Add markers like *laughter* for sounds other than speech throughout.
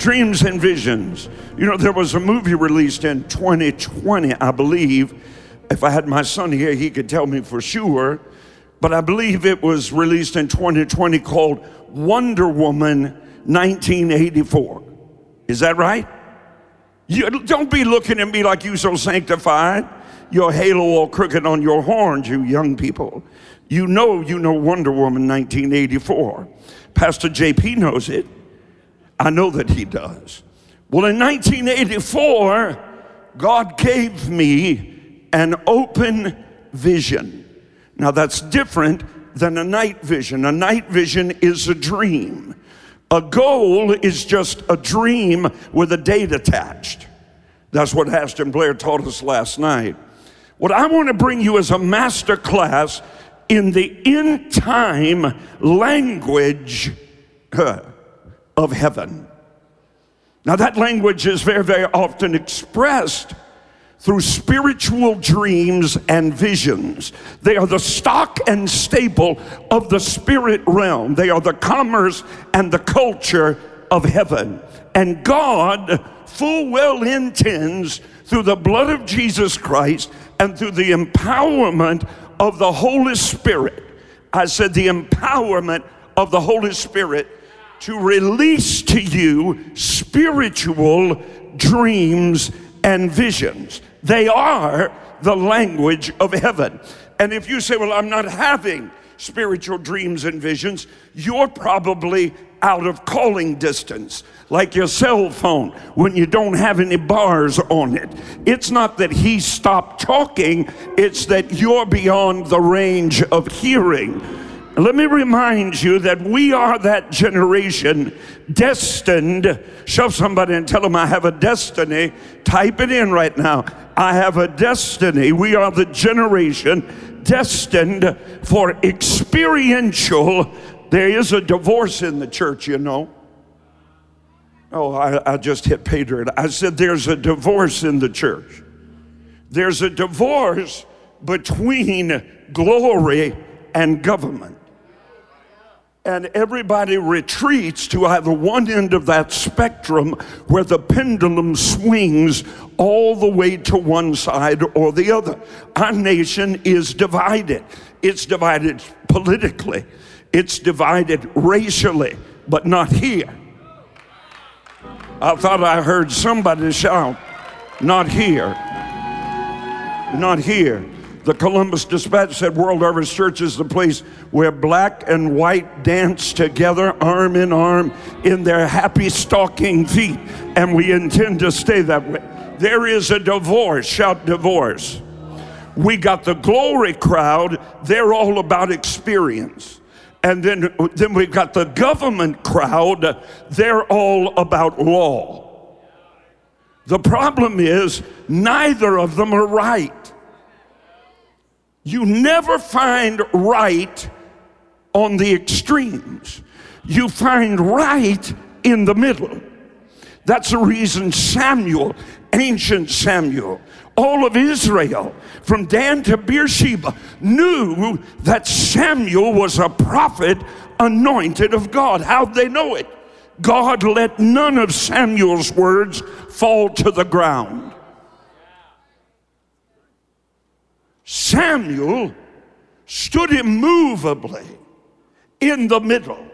dreams and visions. You know, there was a movie released in 2020, I believe. If I had my son here, he could tell me for sure. But I believe it was released in 2020 called Wonder Woman 1984. Is that right? You, don't be looking at me like you so sanctified. Your halo all crooked on your horns, you young people. You know you know Wonder Woman 1984. Pastor JP knows it. I know that he does. Well, in 1984, God gave me an open vision. Now, that's different than a night vision. A night vision is a dream. A goal is just a dream with a date attached. That's what Ashton Blair taught us last night. What I want to bring you is a master class in the in time language of heaven. Now, that language is very, very often expressed through spiritual dreams and visions. They are the stock and staple of the spirit realm, they are the commerce and the culture of heaven. And God full well intends, through the blood of Jesus Christ and through the empowerment of the Holy Spirit, I said, the empowerment of the Holy Spirit to release to you spiritual dreams and visions. They are the language of heaven. And if you say, Well, I'm not having spiritual dreams and visions, you're probably out of calling distance, like your cell phone when you don't have any bars on it. It's not that he stopped talking, it's that you're beyond the range of hearing. Let me remind you that we are that generation destined. Show somebody and tell them, I have a destiny. Type it in right now. I have a destiny. We are the generation destined for experiential. There is a divorce in the church, you know. Oh, I, I just hit pay dirt. I said, There's a divorce in the church. There's a divorce between glory and government and everybody retreats to either one end of that spectrum where the pendulum swings all the way to one side or the other. Our nation is divided. It's divided politically, it's divided racially, but not here. I thought I heard somebody shout, not here. Not here. The Columbus Dispatch said World Harvest Church is the place where black and white dance together, arm in arm, in their happy stocking feet, and we intend to stay that way. There is a divorce, shout divorce. We got the glory crowd, they're all about experience. And then, then we've got the government crowd, they're all about law. The problem is, neither of them are right. You never find right on the extremes. You find right in the middle. That's the reason Samuel, ancient Samuel, all of Israel, from Dan to Beersheba, knew that Samuel was a prophet anointed of God. How'd they know it? God let none of Samuel's words fall to the ground. Samuel stood immovably in the middle,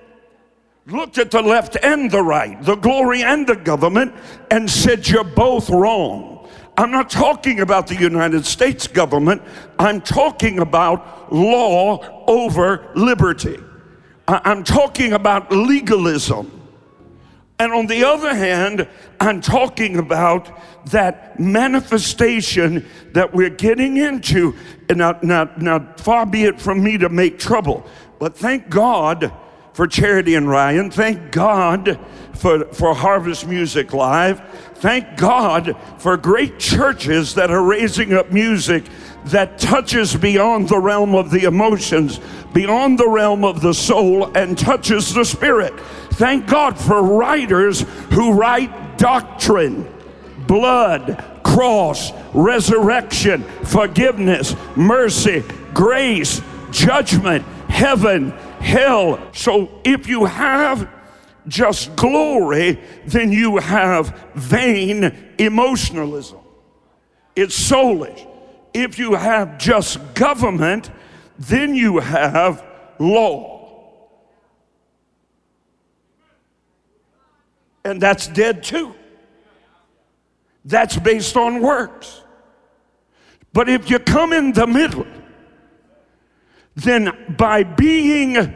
looked at the left and the right, the glory and the government, and said, You're both wrong. I'm not talking about the United States government, I'm talking about law over liberty. I'm talking about legalism. And on the other hand, I'm talking about that manifestation that we're getting into. And now, now, now, far be it from me to make trouble, but thank God for Charity and Ryan. Thank God for, for Harvest Music Live. Thank God for great churches that are raising up music that touches beyond the realm of the emotions, beyond the realm of the soul, and touches the spirit. Thank God for writers who write doctrine, blood, cross, resurrection, forgiveness, mercy, grace, judgment, heaven, hell. So if you have just glory, then you have vain emotionalism. It's soulish. If you have just government, then you have law. And that's dead too. That's based on works. But if you come in the middle, then by being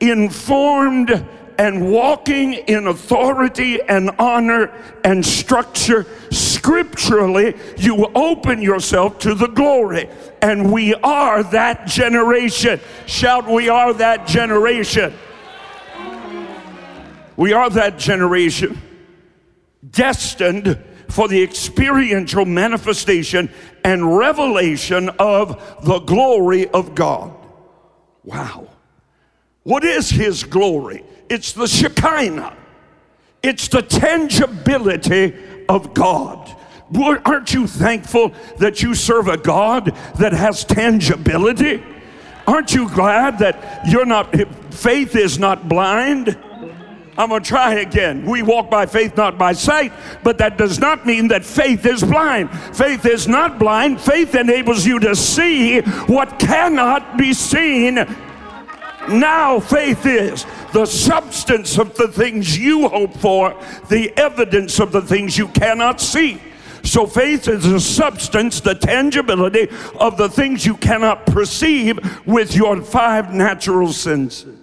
informed and walking in authority and honor and structure scripturally, you open yourself to the glory. And we are that generation. Shout, we are that generation. We are that generation destined for the experiential manifestation and revelation of the glory of God. Wow. What is His glory? It's the Shekinah, it's the tangibility of God. Aren't you thankful that you serve a God that has tangibility? Aren't you glad that you're not, faith is not blind? I'm going to try again. We walk by faith, not by sight, but that does not mean that faith is blind. Faith is not blind. Faith enables you to see what cannot be seen now faith is the substance of the things you hope for, the evidence of the things you cannot see. So faith is the substance, the tangibility of the things you cannot perceive with your five natural senses.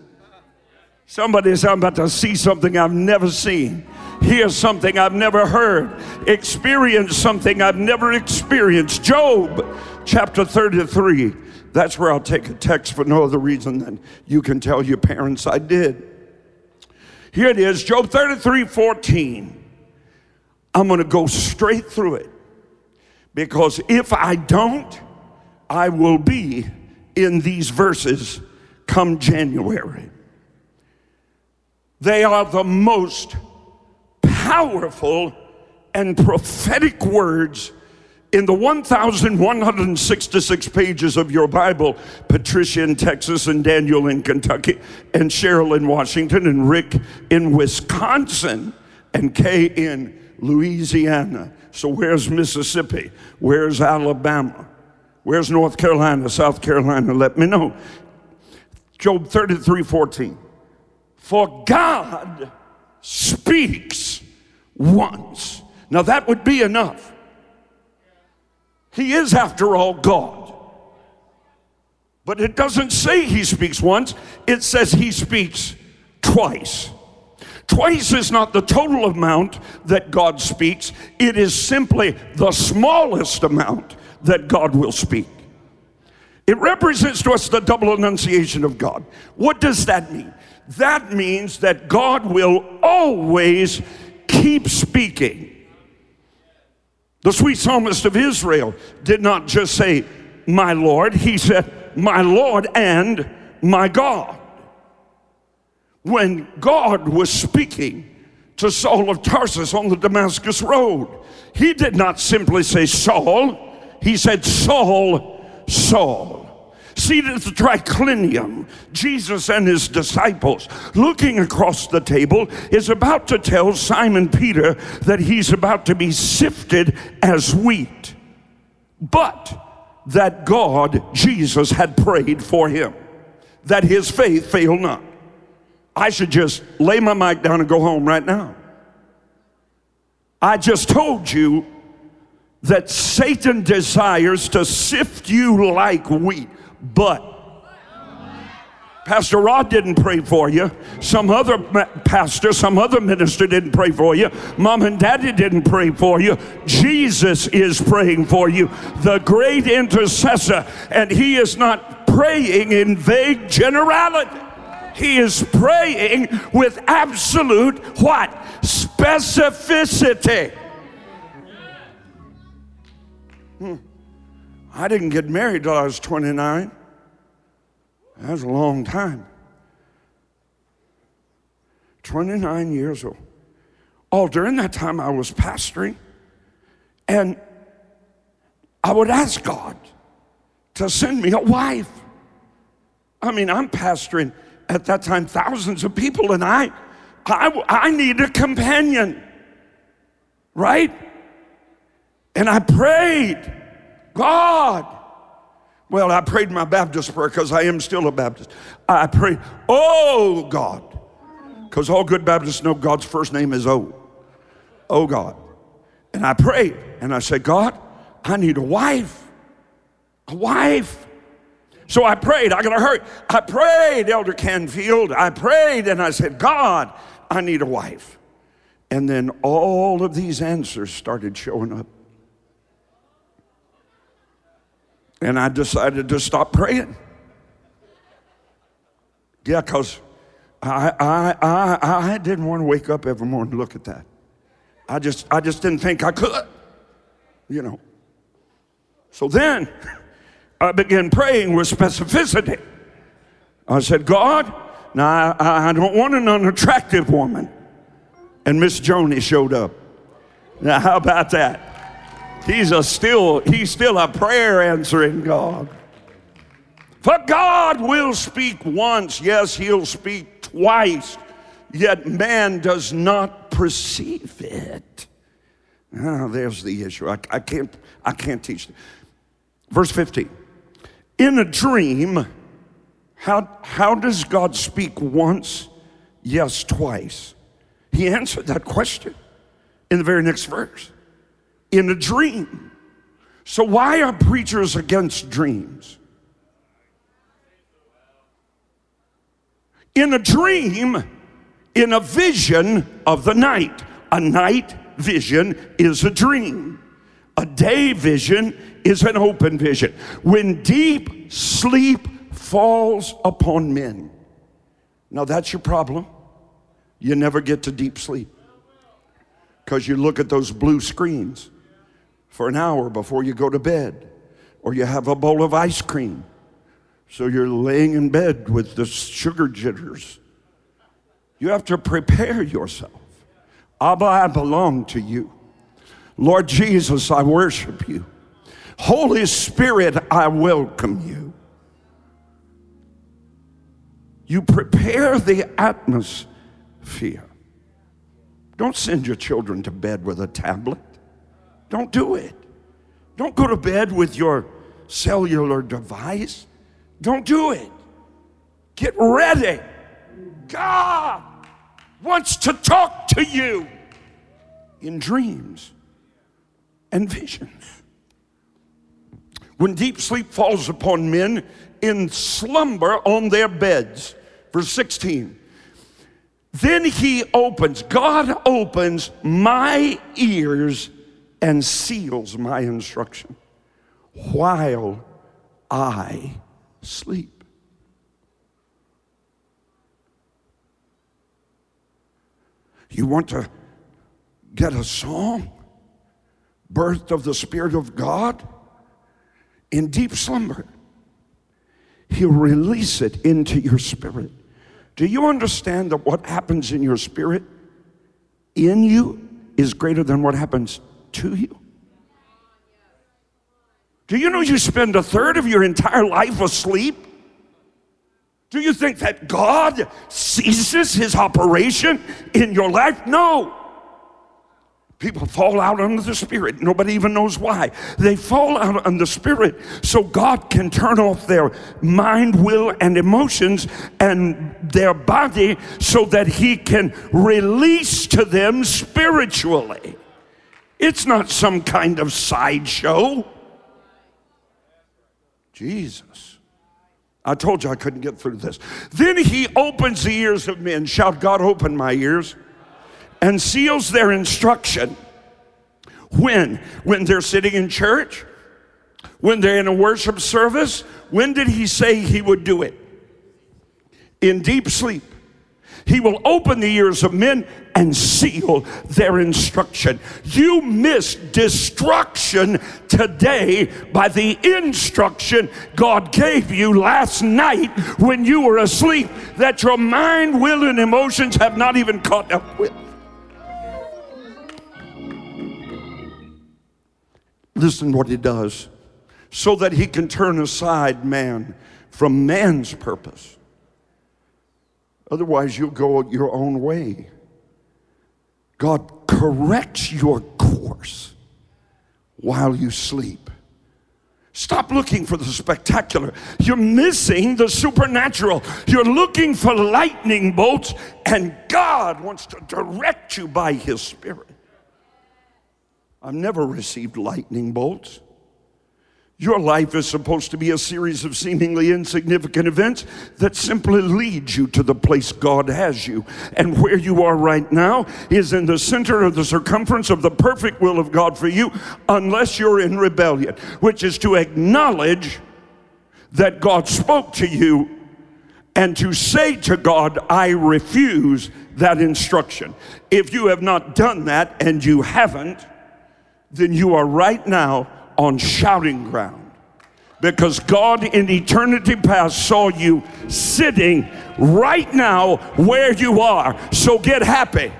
Somebody says, I'm about to see something I've never seen, hear something I've never heard, experience something I've never experienced. Job chapter 33 that's where I'll take a text for no other reason than you can tell your parents I did. Here it is, Job 33 14. I'm going to go straight through it because if I don't, I will be in these verses come January. They are the most powerful and prophetic words in the 1,166 pages of your Bible, Patricia in Texas and Daniel in Kentucky and Cheryl in Washington and Rick in Wisconsin and Kay in Louisiana. So where's Mississippi? Where's Alabama? Where's North Carolina, South Carolina? Let me know. Job 33 14. For God speaks once. Now that would be enough. He is, after all, God. But it doesn't say he speaks once, it says he speaks twice. Twice is not the total amount that God speaks, it is simply the smallest amount that God will speak. It represents to us the double enunciation of God. What does that mean? That means that God will always keep speaking. The sweet psalmist of Israel did not just say, My Lord, he said, My Lord and my God. When God was speaking to Saul of Tarsus on the Damascus Road, he did not simply say, Saul, he said, Saul, Saul seated at the triclinium, Jesus and his disciples, looking across the table, is about to tell Simon Peter that he's about to be sifted as wheat, but that God, Jesus, had prayed for him, that his faith fail not. I should just lay my mic down and go home right now. I just told you that Satan desires to sift you like wheat. But Pastor Rod didn't pray for you. Some other pastor, some other minister didn't pray for you. Mom and daddy didn't pray for you. Jesus is praying for you, the great intercessor. And he is not praying in vague generality. He is praying with absolute what? Specificity. Hmm. I didn't get married till I was 29. That was a long time. 29 years old. All during that time, I was pastoring, and I would ask God to send me a wife. I mean, I'm pastoring at that time thousands of people, and I I, I need a companion, right? And I prayed, God. Well, I prayed my Baptist prayer because I am still a Baptist. I prayed, oh God. Because all good Baptists know God's first name is O. Oh God. And I prayed and I said, God, I need a wife. A wife. So I prayed. I gotta hurry. I prayed, Elder Canfield. I prayed and I said, God, I need a wife. And then all of these answers started showing up. And I decided to stop praying. Yeah, because I, I, I, I didn't want to wake up every morning and look at that. I just, I just didn't think I could, you know. So then I began praying with specificity. I said, God, now I, I don't want an unattractive woman. And Miss Joni showed up. Now, how about that? He's a still, he's still a prayer answering God. For God will speak once, yes, he'll speak twice, yet man does not perceive it. Oh, there's the issue. I, I can't, I can't teach. Verse 15. In a dream, how, how does God speak once, yes, twice? He answered that question in the very next verse in a dream. So, why are preachers against dreams? In a dream, in a vision of the night, a night vision is a dream. A day vision is an open vision. When deep sleep falls upon men. Now, that's your problem. You never get to deep sleep because you look at those blue screens for an hour before you go to bed, or you have a bowl of ice cream. So you're laying in bed with the sugar jitters. You have to prepare yourself. Abba, I belong to you. Lord Jesus, I worship you. Holy Spirit, I welcome you. You prepare the atmosphere. Don't send your children to bed with a tablet. Don't do it. Don't go to bed with your cellular device. Don't do it. Get ready. God wants to talk to you in dreams and visions. When deep sleep falls upon men in slumber on their beds, verse 16, then he opens, God opens my ears and seals my instruction while I sleep. You want to get a song, birth of the Spirit of God, in deep slumber? He'll release it into your spirit. Do you understand that what happens in your spirit, in you, is greater than what happens to you? Do you know you spend a third of your entire life asleep? Do you think that God ceases his operation in your life? No. People fall out under the Spirit. Nobody even knows why. They fall out under the Spirit so God can turn off their mind, will, and emotions and their body so that He can release to them spiritually. It's not some kind of sideshow. Jesus. I told you I couldn't get through this. Then he opens the ears of men. Shout, God, open my ears. And seals their instruction. When? When they're sitting in church? When they're in a worship service? When did he say he would do it? In deep sleep. He will open the ears of men and seal their instruction. You miss destruction today by the instruction God gave you last night when you were asleep that your mind, will, and emotions have not even caught up with. Listen what he does so that he can turn aside man from man's purpose Otherwise, you'll go your own way. God corrects your course while you sleep. Stop looking for the spectacular. You're missing the supernatural. You're looking for lightning bolts, and God wants to direct you by His Spirit. I've never received lightning bolts. Your life is supposed to be a series of seemingly insignificant events that simply lead you to the place God has you. And where you are right now is in the center of the circumference of the perfect will of God for you, unless you're in rebellion, which is to acknowledge that God spoke to you and to say to God, I refuse that instruction. If you have not done that and you haven't, then you are right now on shouting ground. Because God in eternity past saw you sitting right now where you are. So get happy.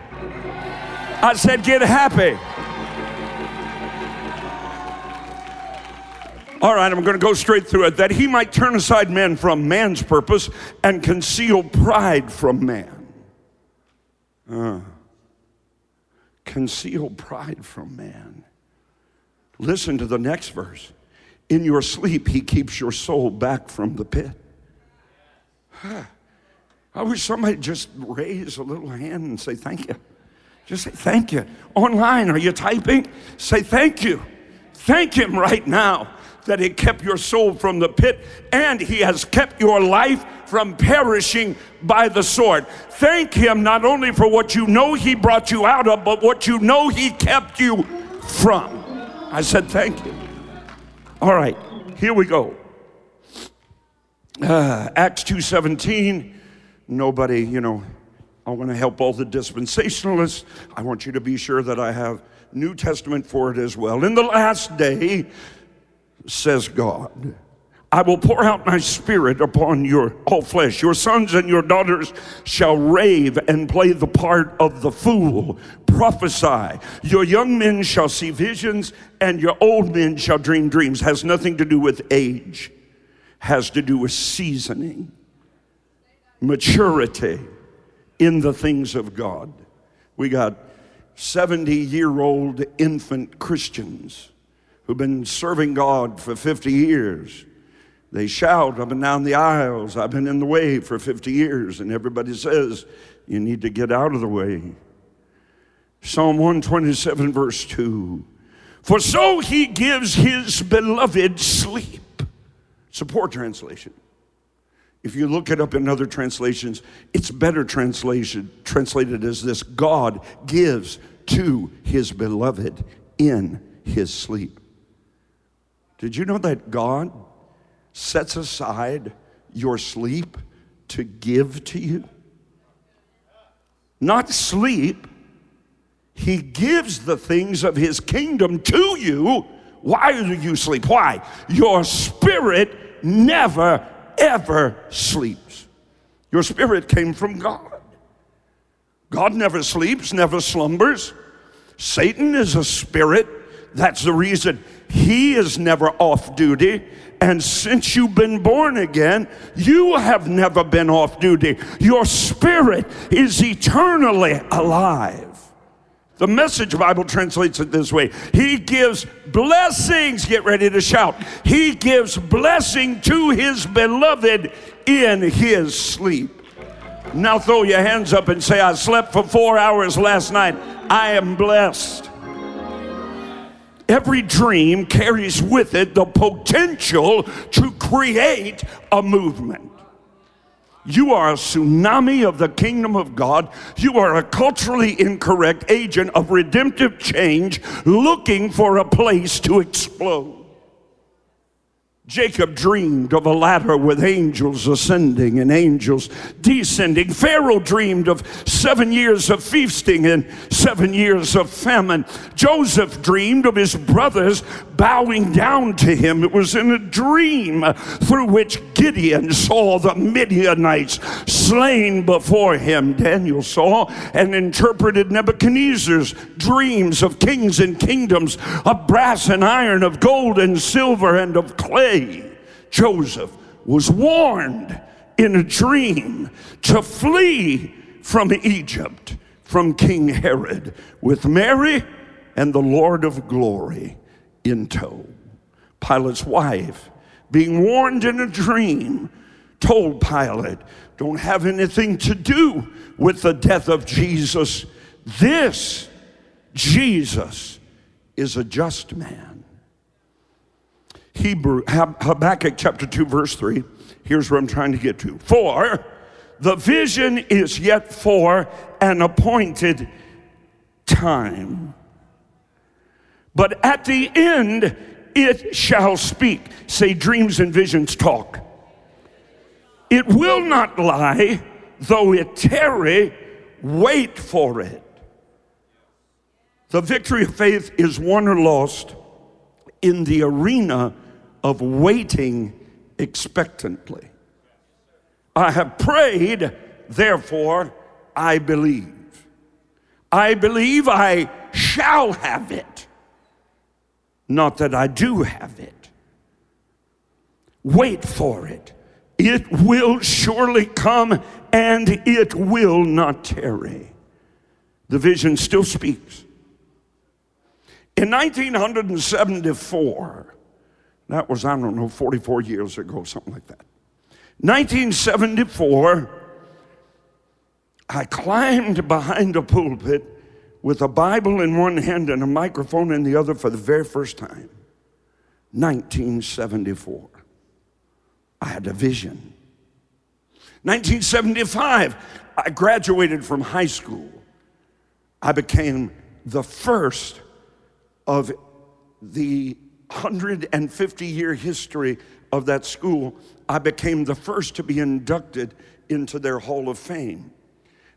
I said, get happy. All right, I'm going to go straight through it. That he might turn aside men from man's purpose and conceal pride from man. Uh, conceal pride from man. Listen to the next verse. In your sleep, he keeps your soul back from the pit. I wish somebody just raise a little hand and say thank you. Just say thank you. Online, are you typing? Say thank you. Thank him right now that he kept your soul from the pit and he has kept your life from perishing by the sword. Thank him not only for what you know he brought you out of, but what you know he kept you from. I said, Thank you. All right, here we go. Uh, Acts 2:17. Nobody, you know, I want to help all the dispensationalists. I want you to be sure that I have New Testament for it as well. In the last day, says God, I will pour out my spirit upon your all flesh. Your sons and your daughters shall rave and play the part of the fool, prophesy. Your young men shall see visions, and your old men shall dream dreams. Has nothing to do with age, has to do with seasoning, maturity in the things of God. We got 70 year old infant Christians who've been serving God for 50 years they shout up and down the aisles, I've been in the way for 50 years, and everybody says, You need to get out of the way. Psalm 127, verse 2 For so he gives his beloved sleep. Poor translation. If you look it up in other translations, it's better translation, translated as this God gives to his beloved in his sleep. Did you know that God sets aside your sleep to give to you? Not sleep. He gives the things of his kingdom to you. Why do you sleep? Why? Your spirit never, ever sleeps. Your spirit came from God. God never sleeps, never slumbers. Satan is a spirit. That's the reason he is never off duty. And since you've been born again, you have never been off duty. Your spirit is eternally alive. The Message Bible translates it this way He gives blessings, get ready to shout. He gives blessing to His beloved in His sleep. Now throw your hands up and say, I slept for four hours last night. I am blessed. Every dream carries with it the potential to create a movement. You are a tsunami of the kingdom of God. You are a culturally incorrect agent of redemptive change looking for a place to explode. Jacob dreamed of a ladder with angels ascending and angels descending. Pharaoh dreamed of seven years of feasting and seven years of famine. Joseph dreamed of his brothers bowing down to him. It was in a dream through which Gideon saw the Midianites slain before him. Daniel saw and interpreted Nebuchadnezzar's dreams of kings and kingdoms, of brass and iron, of gold and silver, and of clay. Joseph was warned in a dream to flee from Egypt from King Herod with Mary and the Lord of glory in tow. Pilate's wife, being warned in a dream, told Pilate, Don't have anything to do with the death of Jesus. This Jesus is a just man. Hebrew, Habakkuk chapter 2, verse 3. Here's where I'm trying to get to. For the vision is yet for an appointed time. But at the end, it shall speak. Say, dreams and visions talk. It will not lie, though it tarry, wait for it. The victory of faith is won or lost in the arena of waiting expectantly. I have prayed, therefore I believe. I believe I shall have it, not that I do have it. Wait for it. It will surely come and it will not tarry. The vision still speaks. In 1974, that was, I don't know, 44 years ago, something like that. 1974, I climbed behind a pulpit with a Bible in one hand and a microphone in the other for the very first time. 1974. I had a vision. 1975, I graduated from high school. I became the first of the 150 year history of that school, I became the first to be inducted into their Hall of Fame.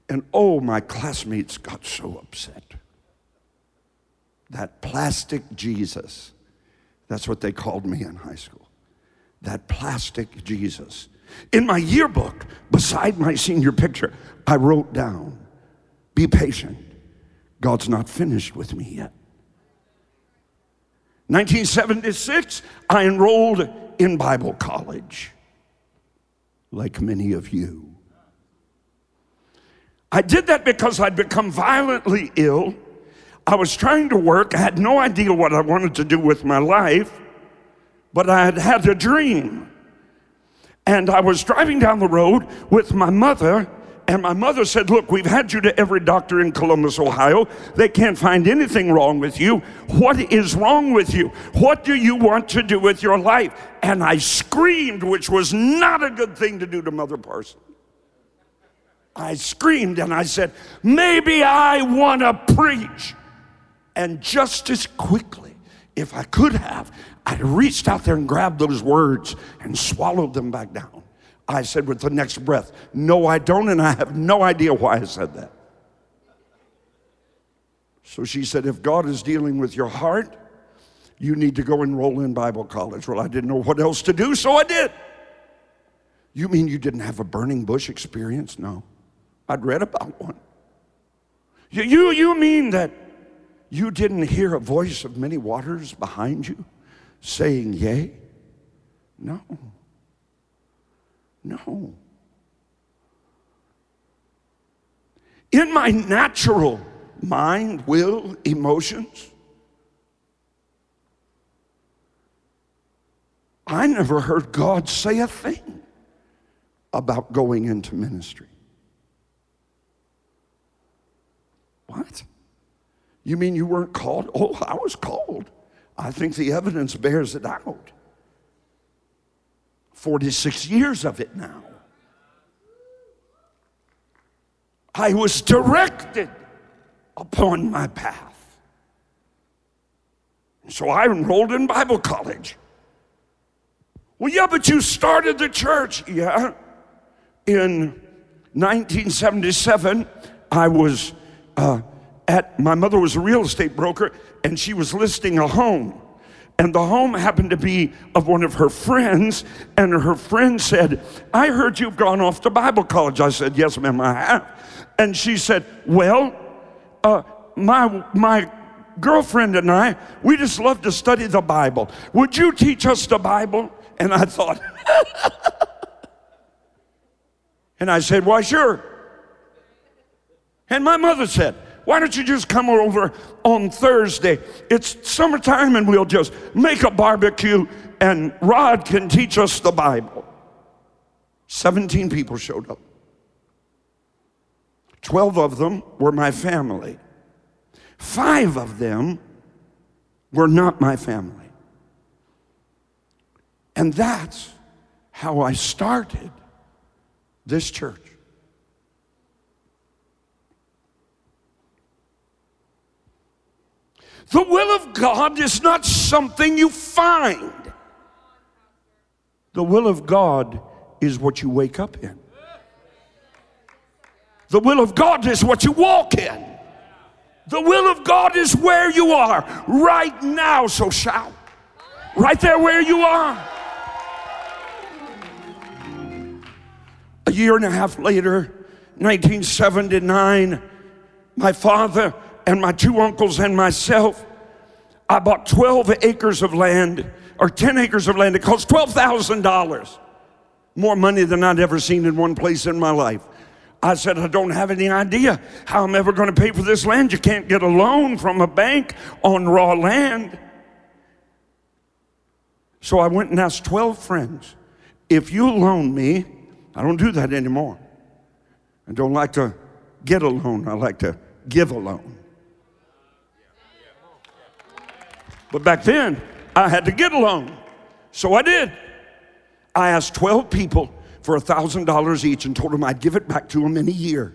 And oh, my classmates got so upset. That plastic Jesus, that's what they called me in high school. That plastic Jesus. In my yearbook, beside my senior picture, I wrote down, Be patient. God's not finished with me yet. 1976, I enrolled in Bible college, like many of you. I did that because I'd become violently ill. I was trying to work. I had no idea what I wanted to do with my life, but I had had a dream. And I was driving down the road with my mother and my mother said, Look, we've had you to every doctor in Columbus, Ohio. They can't find anything wrong with you. What is wrong with you? What do you want to do with your life? And I screamed, which was not a good thing to do to Mother Parsley. I screamed and I said, Maybe I want to preach. And just as quickly, if I could have, I reached out there and grabbed those words and swallowed them back down. I said with the next breath, No, I don't, and I have no idea why I said that. So she said, If God is dealing with your heart, you need to go enroll in Bible college. Well, I didn't know what else to do, so I did. You mean you didn't have a burning bush experience? No. I'd read about one. You, you, you mean that you didn't hear a voice of many waters behind you saying, Yea? No. No. In my natural mind, will, emotions, I never heard God say a thing about going into ministry. What? You mean you weren't called? Oh, I was called. I think the evidence bears it out. 46 years of it now. I was directed upon my path. So I enrolled in Bible college. Well, yeah, but you started the church. Yeah. In 1977, I was uh, at, my mother was a real estate broker, and she was listing a home and the home happened to be of one of her friends and her friend said i heard you've gone off to bible college. I said yes ma'am i have. And she said well uh, my my girlfriend and i we just love to study the bible. Would you teach us the bible? And i thought *laughs* and i said why sure. And my mother said, Why don't you just come over on Thursday? It's summertime and we'll just make a barbecue and Rod can teach us the Bible. 17 people showed up. 12 of them were my family. Five of them were not my family. And that's how I started this church. The will of God is not something you find. The will of God is what you wake up in. The will of God is what you walk in. The will of God is where you are right now, so shout. Right there where you are. A year and a half later, 1979, my father and my two uncles and myself, I bought 12 acres of land, or 10 acres of land. It cost $12,000. More money than I'd ever seen in one place in my life. I said, I don't have any idea how I'm ever going to pay for this land. You can't get a loan from a bank on raw land. So I went and asked 12 friends, if you loan me, I don't do that anymore. I don't like to get a loan, I like to give a loan. But back then, I had to get a loan. So I did. I asked 12 people for a $1,000 each and told them I'd give it back to them in a year.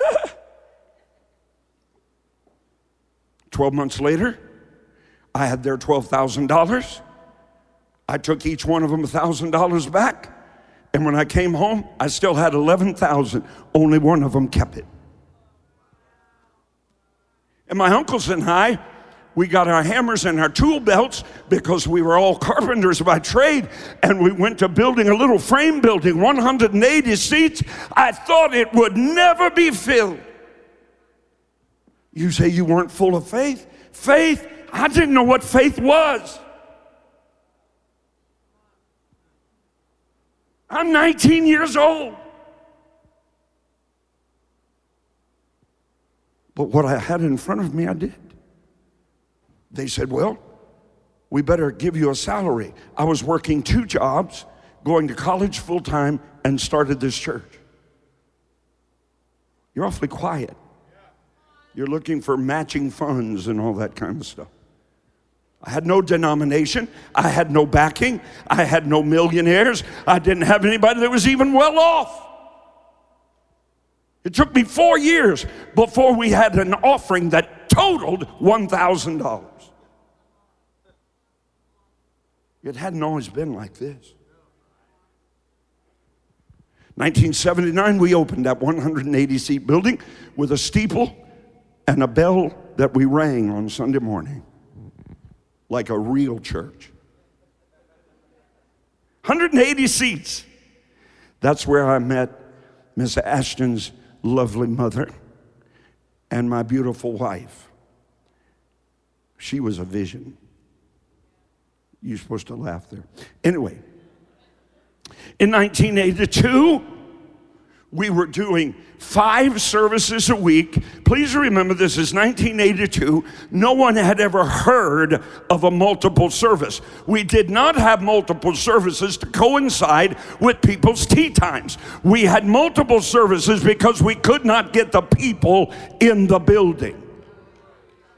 *laughs* 12 months later, I had their $12,000. I took each one of them $1,000 back. And when I came home, I still had 11,000. Only one of them kept it. And my uncles and I we got our hammers and our tool belts because we were all carpenters by trade and we went to building a little frame building 180 seats. I thought it would never be filled. You say you weren't full of faith. Faith i didn't know what faith was. I'm 19 years old. But what i had in front of me i did they said, Well, we better give you a salary. I was working two jobs, going to college full time, and started this church. You're awfully quiet. You're looking for matching funds and all that kind of stuff. I had no denomination. I had no backing. I had no millionaires. I didn't have anybody that was even well off. It took me four years before we had an offering that totaled $1,000. It hadn't always been like this. 1979, we opened that 180 seat building with a steeple and a bell that we rang on Sunday morning, like a real church. 180 seats. That's where I met Miss Ashton's lovely mother and my beautiful wife. She was a vision. You're supposed to laugh there. Anyway, in 1982, we were doing five services a week. Please remember this is 1982. No one had ever heard of a multiple service. We did not have multiple services to coincide with people's tea times. We had multiple services because we could not get the people in the building.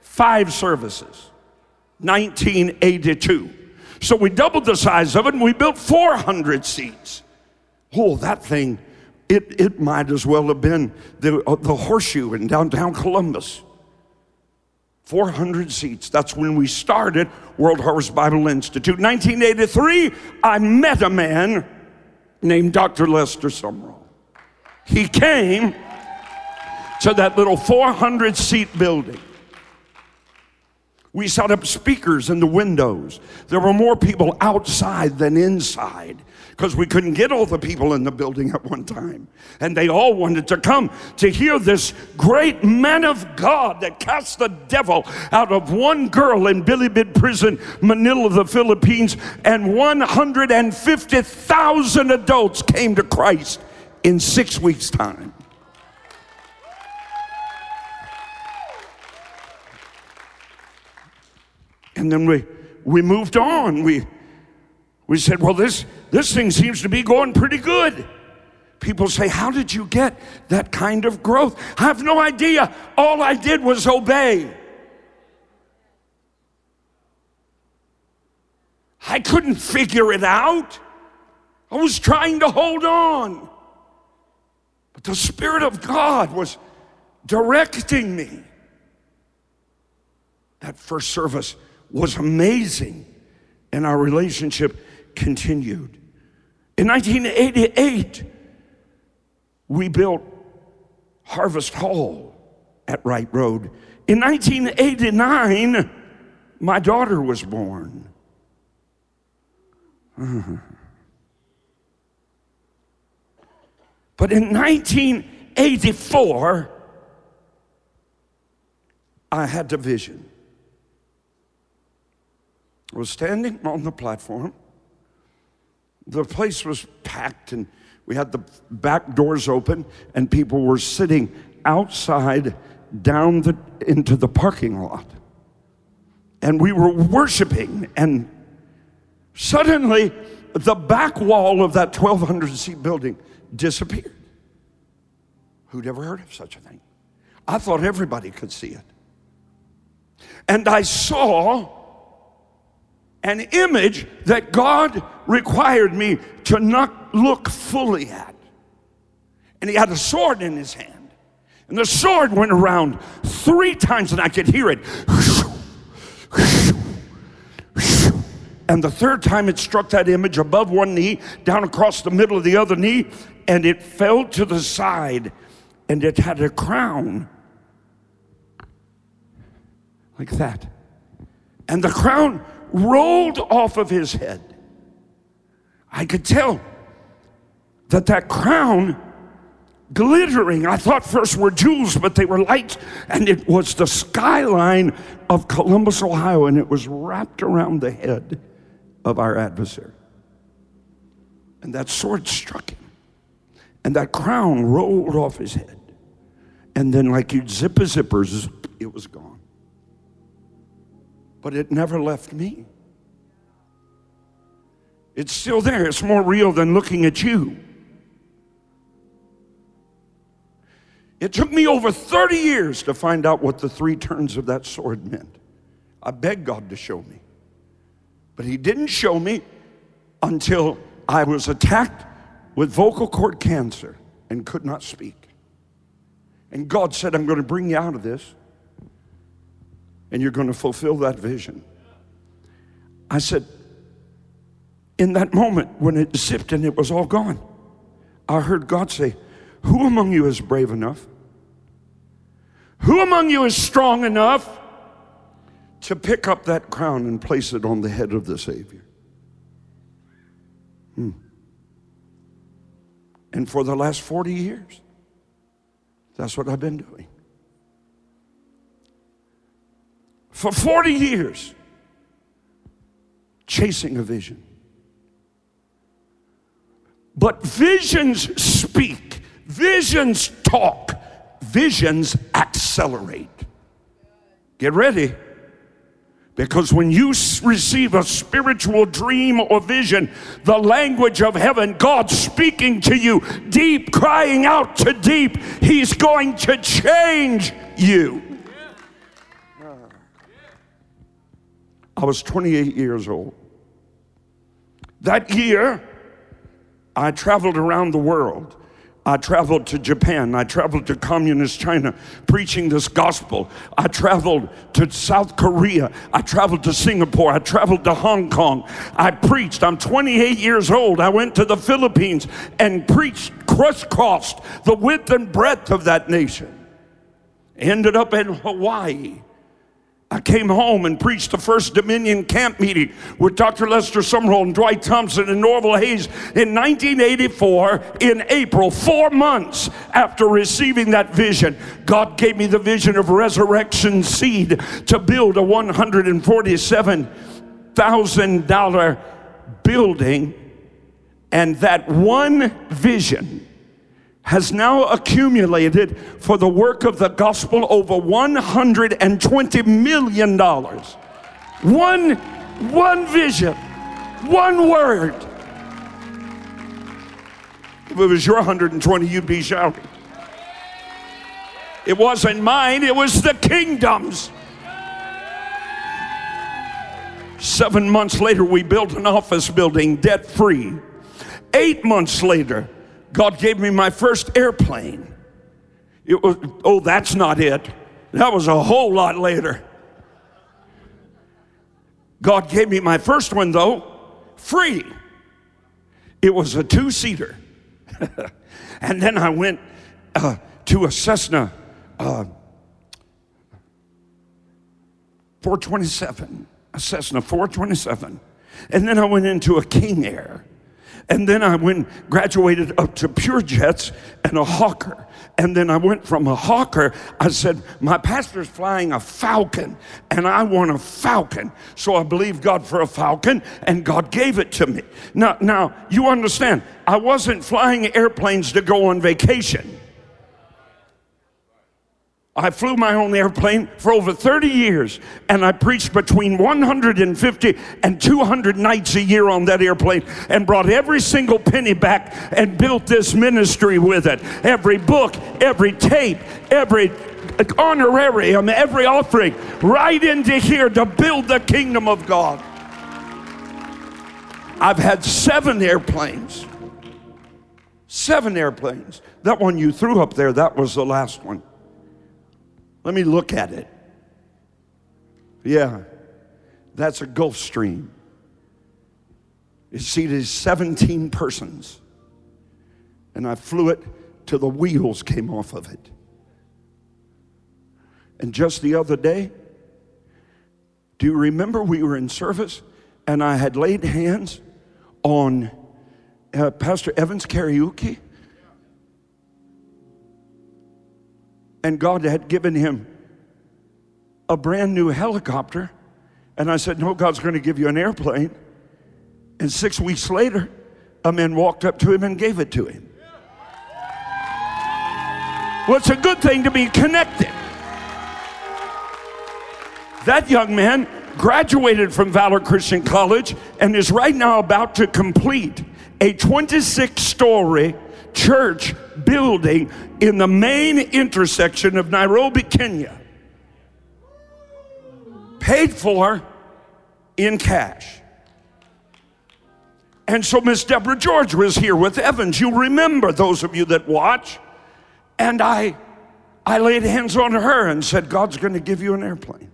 Five services. 1982. So we doubled the size of it and we built 400 seats. Oh, that thing, it, it might as well have been the, uh, the horseshoe in downtown Columbus. 400 seats. That's when we started World Harvest Bible Institute. 1983, I met a man named Dr. Lester Sumrall. He came to that little 400 seat building. We set up speakers in the windows. There were more people outside than inside because we couldn't get all the people in the building at one time. And they all wanted to come to hear this great man of God that cast the devil out of one girl in Bilibid prison, Manila, the Philippines, and 150,000 adults came to Christ in six weeks' time. And then we, we moved on. We, we said, well, this, this thing seems to be going pretty good. People say, How did you get that kind of growth? I have no idea. All I did was obey. I couldn't figure it out. I was trying to hold on. But the Spirit of God was directing me. That first service was amazing, and our relationship continued. In 1988, we built Harvest Hall at Wright Road. In 1989, my daughter was born. *laughs* But in 1984, I had the vision. I was standing on the platform. The place was packed, and we had the back doors open, and people were sitting outside down the, into the parking lot. And we were worshiping, and suddenly the back wall of that 1,200 seat building disappeared. Who'd ever heard of such a thing? I thought everybody could see it. And I saw an image that God required me to not look fully at. And he had a sword in his hand. And the sword went around three times, and I could hear it. And the third time it struck that image above one knee, down across the middle of the other knee, and it fell to the side, and it had a crown like that. And the crown rolled off of his head. I could tell that that crown glittering, I thought first were jewels, but they were lights, and it was the skyline of Columbus, Ohio, and it was wrapped around the head of our adversary. And that sword struck him, and that crown rolled off his head. And then, like you'd zip a zipper, zip, it was gone but it never left me. It's still there. It's more real than looking at you. It took me over 30 years to find out what the three turns of that sword meant. I begged God to show me. But He didn't show me until I was attacked with vocal cord cancer and could not speak. And God said, I'm going to bring you out of this and you're going to fulfill that vision. I said, in that moment when it zipped and it was all gone, I heard God say, Who among you is brave enough? Who among you is strong enough to pick up that crown and place it on the head of the Savior? Hmm. And for the last 40 years, that's what I've been doing. For 40 years chasing a vision. But visions speak, visions talk, visions accelerate. Get ready. Because when you receive a spiritual dream or vision, the language of heaven, God speaking to you, deep, crying out to deep, He's going to change you. I was 28 years old. That year, I traveled around the world. I traveled to Japan. I traveled to communist China preaching this gospel. I traveled to South Korea. I traveled to Singapore. I traveled to Hong Kong. I preached. I'm 28 years old. I went to the Philippines and preached crisscrossed the width and breadth of that nation. Ended up in Hawaii. I came home and preached the first Dominion camp meeting with Dr. Lester Sumrall and Dwight Thompson and Norval Hayes in 1984 in April, four months after receiving that vision. God gave me the vision of resurrection seed to build a $147,000 building. And that one vision has now accumulated for the work of the gospel over $120 million. One, one vision, one word. If it was your 120, you'd be shouting. It wasn't mine, it was the kingdom's. Seven months later, we built an office building debt free. Eight months later, God gave me my first airplane. It was, oh, that's not it. That was a whole lot later. God gave me my first one, though, free. It was a two seater. *laughs* and then I went uh, to a Cessna uh, 427, a Cessna 427. And then I went into a King Air. And then I went, graduated up to Pure Jets and a Hawker. And then I went from a Hawker, I said, My pastor's flying a Falcon, and I want a Falcon. So I believed God for a Falcon, and God gave it to me. Now, now you understand, I wasn't flying airplanes to go on vacation. I flew my own airplane for over 30 years, and I preached between 150 and 200 nights a year on that airplane and brought every single penny back and built this ministry with it. Every book, every tape, every honorarium, every offering, right into here to build the kingdom of God. I've had seven airplanes. Seven airplanes. That one you threw up there, that was the last one. Let me look at it. Yeah, that's a Gulfstream. It seated 17 persons. And I flew it till the wheels came off of it. And just the other day, do you remember we were in service and I had laid hands on uh, Pastor Evans Kariuki? And God had given him a brand new helicopter. And I said, No, God's going to give you an airplane. And six weeks later, a man walked up to him and gave it to him. Well, it's a good thing to be connected. That young man graduated from Valor Christian College and is right now about to complete a 26 story church building in the main intersection of Nairobi, Kenya. Paid for in cash. And so Miss Deborah George was here with Evans. You remember those of you that watch. And I I laid hands on her and said, God's going to give you an airplane.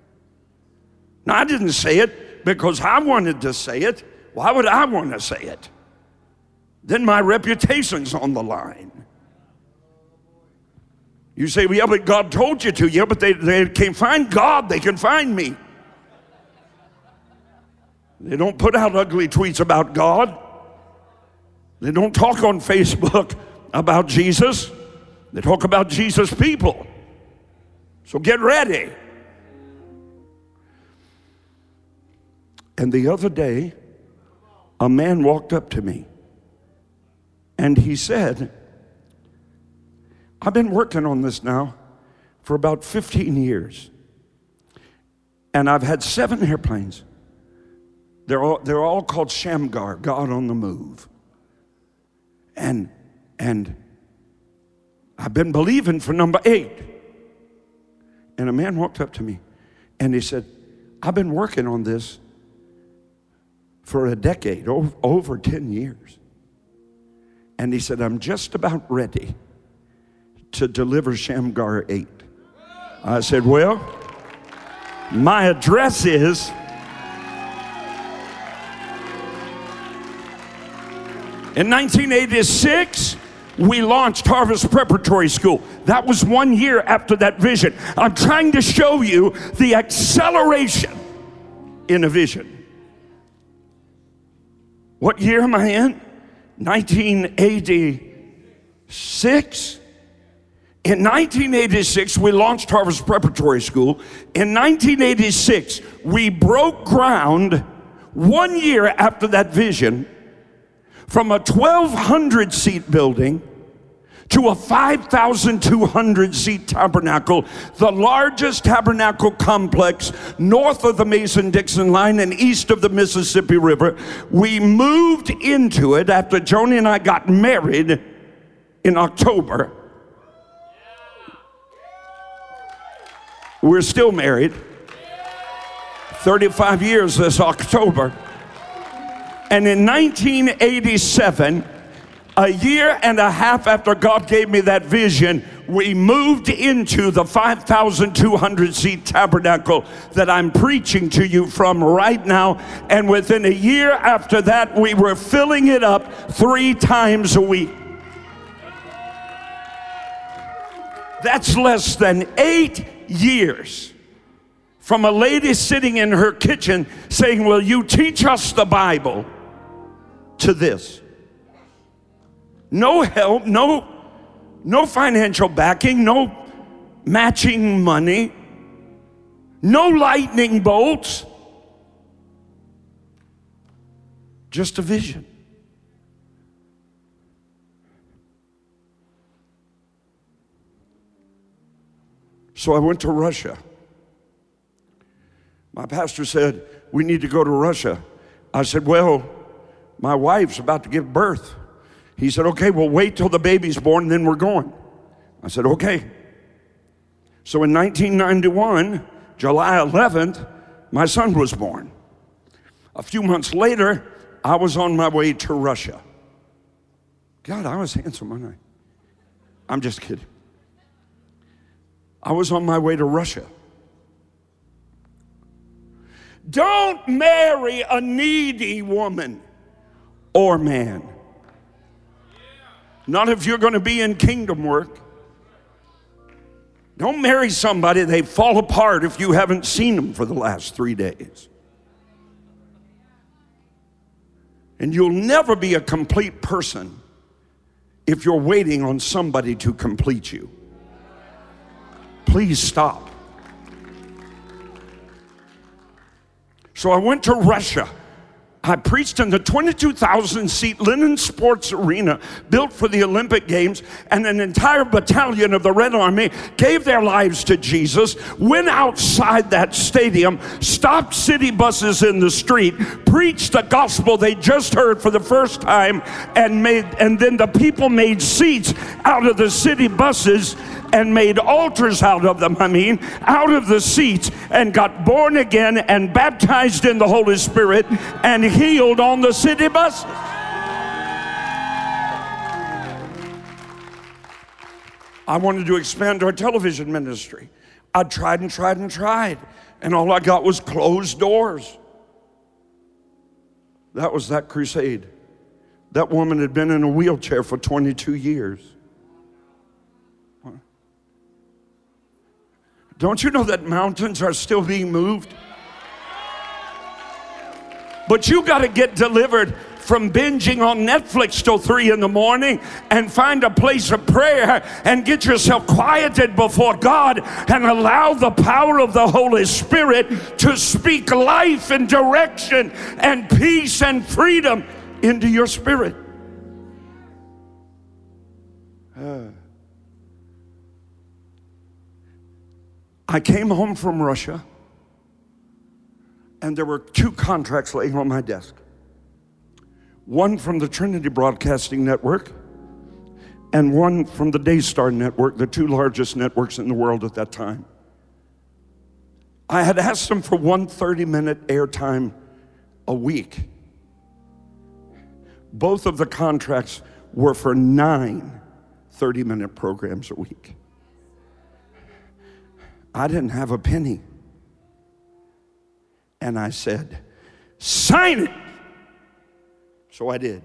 Now, I didn't say it because I wanted to say it. Why would I want to say it? Then my reputation's on the line. You say, well, yeah, but God told you to. Yeah, but they, they can't find God, they can find me. They don't put out ugly tweets about God. They don't talk on Facebook about Jesus. They talk about Jesus people. So get ready. And the other day, a man walked up to me and he said, I've been working on this now for about 15 years. And I've had seven airplanes. They're all, they're all called Shamgar, God on the move. And, and I've been believing for number eight. And a man walked up to me and he said, I've been working on this for a decade, over, over 10 years. And he said, I'm just about ready to deliver Shamgar 8. I said, Well, my address is. In 1986, we launched Harvest Preparatory School. That was one year after that vision. I'm trying to show you the acceleration in a vision. What year am I in? 1986. In 1986, we launched Harvest Preparatory School. In 1986, we broke ground one year after that vision from a 1,200 seat building to a 5,200 seat tabernacle, the largest tabernacle complex north of the Mason Dixon line and east of the Mississippi River. We moved into it after Joni and I got married in October. We're still married. 35 years this October. And in 1987, a year and a half after God gave me that vision, we moved into the 5,200 seat tabernacle that I'm preaching to you from right now. And within a year after that, we were filling it up three times a week. That's less than eight years from a lady sitting in her kitchen saying, Will you teach us the Bible? to this no help, no, no financial backing, no matching money, no lightning bolts, just a vision. So I went to Russia. My pastor said, We need to go to Russia. I said, Well, my wife's about to give birth. He said, Okay, well, wait till the baby's born, then we're going. I said, Okay. So in 1991, July 11th, my son was born. A few months later, I was on my way to Russia. God, I was handsome, wasn't I? I'm just kidding. I was on my way to Russia. Don't marry a needy woman or man. Not if you're going to be in kingdom work. Don't marry somebody, they fall apart if you haven't seen them for the last three days. And you'll never be a complete person if you're waiting on somebody to complete you. Please stop. So I went to Russia. I preached in the 22,000 seat Lenin Sports Arena built for the Olympic Games, and an entire battalion of the Red Army gave their lives to Jesus, went outside that stadium, stopped city buses in the street, preached the gospel they just heard for the first time, and made and then the people made seats out of the city buses and made altars out of them, I mean, out of the seats, and got born again and baptized in the Holy Spirit and healed on the city buses. I wanted to expand our television ministry. I tried and tried and tried, and all I got was closed doors. That was that crusade. That woman had been in a wheelchair for 22 years. Don't you know that mountains are still being moved? But you got to get delivered from binging on Netflix till three in the morning and find a place of prayer and get yourself quieted before God and allow the power of the Holy Spirit to speak life and direction and peace and freedom into your spirit. Uh. I came home from Russia, and there were two contracts laying on my desk one from the Trinity Broadcasting Network, and one from the Daystar Network, the two largest networks in the world at that time. I had asked them for one 30 minute airtime a week. Both of the contracts were for nine 30 minute programs a week. I didn't have a penny. And I said, Sign it. So I did.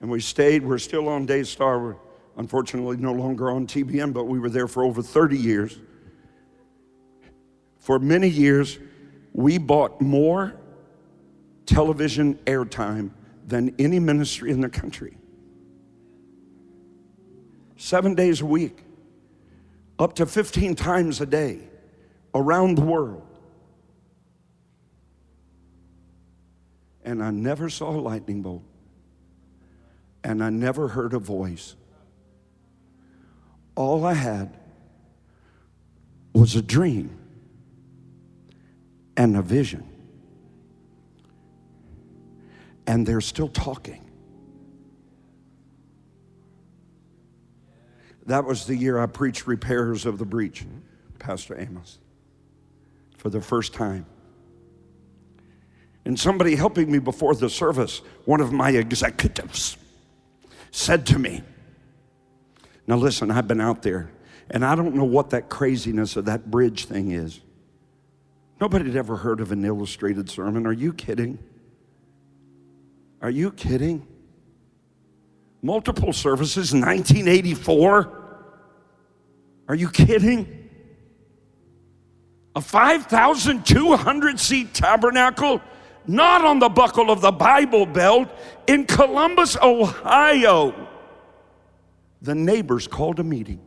And we stayed. We're still on Daystar. We're unfortunately no longer on TBN, but we were there for over 30 years. For many years, we bought more television airtime than any ministry in the country. Seven days a week up to 15 times a day around the world. And I never saw a lightning bolt. and I never heard a voice. All I had was a dream and a vision. And they're still talking. That was the year I preached Repairers of the Breach, Pastor Amos, for the first time. And somebody helping me before the service, one of my executives, said to me, Now listen, I've been out there, and I don't know what that craziness of that bridge thing is. Nobody had ever heard of an illustrated sermon. Are you kidding? Are you kidding? Multiple services, 1984? Are you kidding? A 5,200 seat tabernacle, not on the buckle of the Bible Belt, in Columbus, Ohio. The neighbors called a meeting.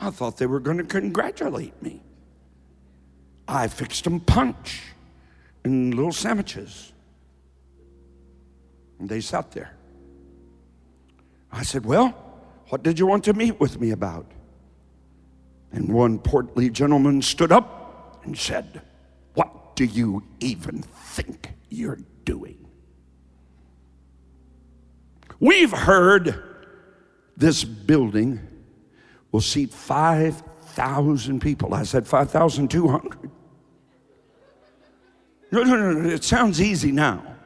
I thought they were going to congratulate me. I fixed them punch and little sandwiches. And they sat there. I said, Well, what did you want to meet with me about? And one portly gentleman stood up and said, What do you even think you're doing? We've heard this building will seat 5,000 people. I said 5,200. No, no, no, it sounds easy now.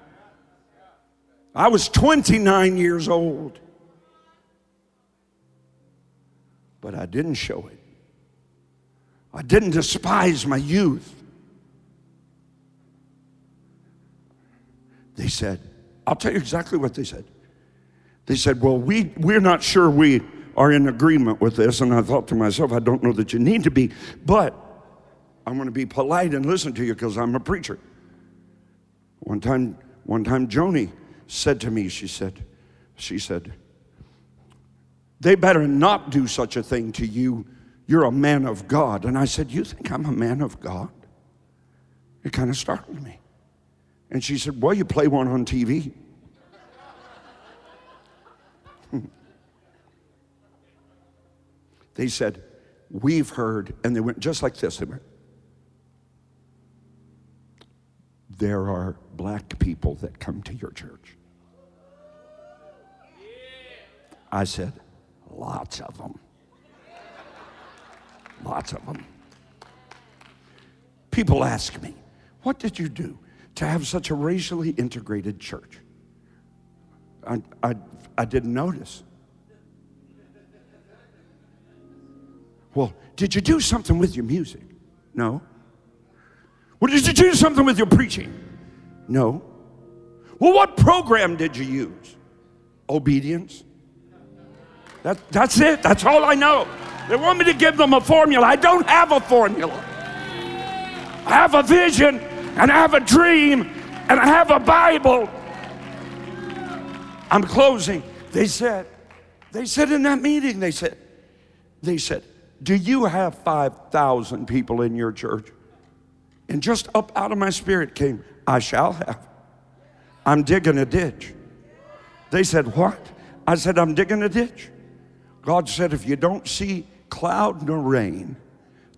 I was 29 years old, but I didn't show it. I didn't despise my youth. They said, I'll tell you exactly what they said. They said, Well, we, we're not sure we are in agreement with this. And I thought to myself, I don't know that you need to be, but I'm going to be polite and listen to you because I'm a preacher. One time, one time Joni said to me, she said, she said, they better not do such a thing to you. You're a man of God. And I said, You think I'm a man of God? It kind of startled me. And she said, Well, you play one on TV. *laughs* they said, We've heard, and they went just like this. They went, There are black people that come to your church. I said, Lots of them. Lots of them. People ask me, What did you do to have such a racially integrated church? I, I, I didn't notice. Well, did you do something with your music? No. Well, did you do something with your preaching? No. Well, what program did you use? Obedience. That, that's it. That's all I know. They want me to give them a formula. I don't have a formula. I have a vision and I have a dream and I have a Bible. I'm closing. They said, they said in that meeting, they said, they said, do you have 5,000 people in your church? And just up out of my spirit came, I shall have. I'm digging a ditch. They said, What? I said, I'm digging a ditch. God said, If you don't see cloud nor rain,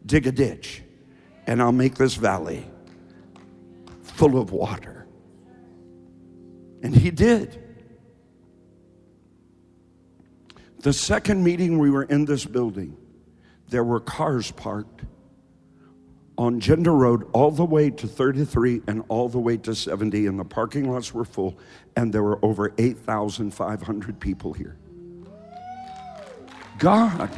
dig a ditch, and I'll make this valley full of water. And He did. The second meeting we were in this building, there were cars parked on Gender Road all the way to 33 and all the way to 70, and the parking lots were full, and there were over 8,500 people here. God.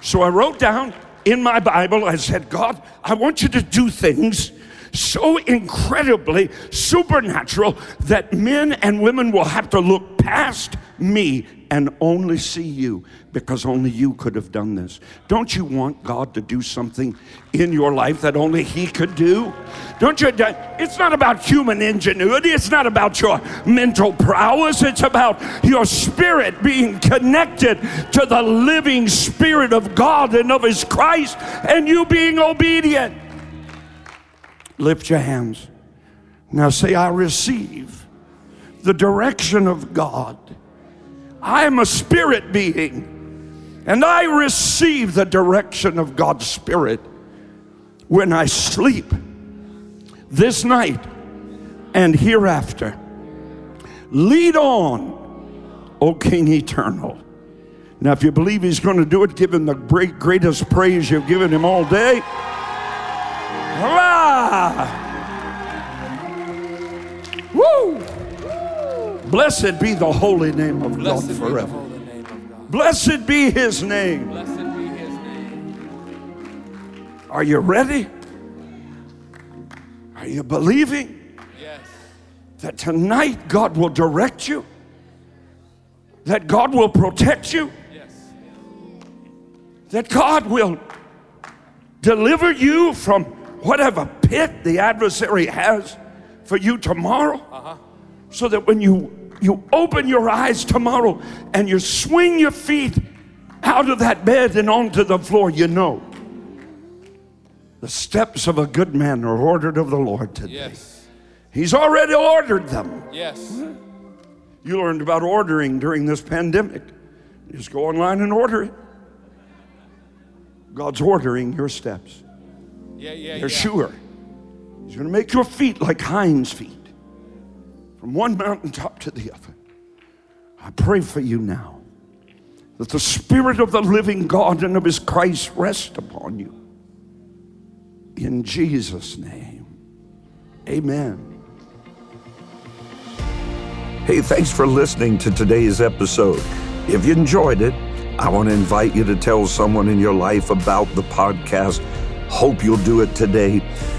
So I wrote down in my Bible, I said, God, I want you to do things so incredibly supernatural that men and women will have to look past me and only see you because only you could have done this. Don't you want God to do something in your life that only He could do? Don't you? It's not about human ingenuity, it's not about your mental prowess, it's about your spirit being connected to the living Spirit of God and of His Christ and you being obedient. Lift your hands. Now say, I receive the direction of God. I am a spirit being, and I receive the direction of God's Spirit when I sleep this night and hereafter. Lead on, O King eternal. Now, if you believe He's going to do it, give Him the great, greatest praise you've given Him all day. Hurrah! Blessed be the holy name of Blessed God forever. of God. Blessed be His name. Blessed be his name. Are you ready? Are you believing Yes. that tonight God will direct you? That God will protect you? Yes. That God will deliver you from whatever pit the adversary has for you tomorrow? Uh-huh. So that when you you open your eyes tomorrow and you swing your feet out of that bed and onto the floor, you know the steps of a good man are ordered of the Lord today. Yes. He's already ordered them. Yes. You learned about ordering during this pandemic. Just go online and order it. God's ordering your steps. Yeah, yeah, They're yeah. sure. He's going to make your feet like hinds feet from one mountaintop to the other. I pray for you now that the Spirit of the living God and of His Christ rest upon you. In Jesus' name. Amen. Hey, thanks for listening to today's episode. If you enjoyed it, I want to invite you to tell someone in your life about the podcast. Hope you'll do it today.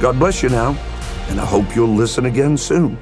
God bless you now, and I hope you'll listen again soon.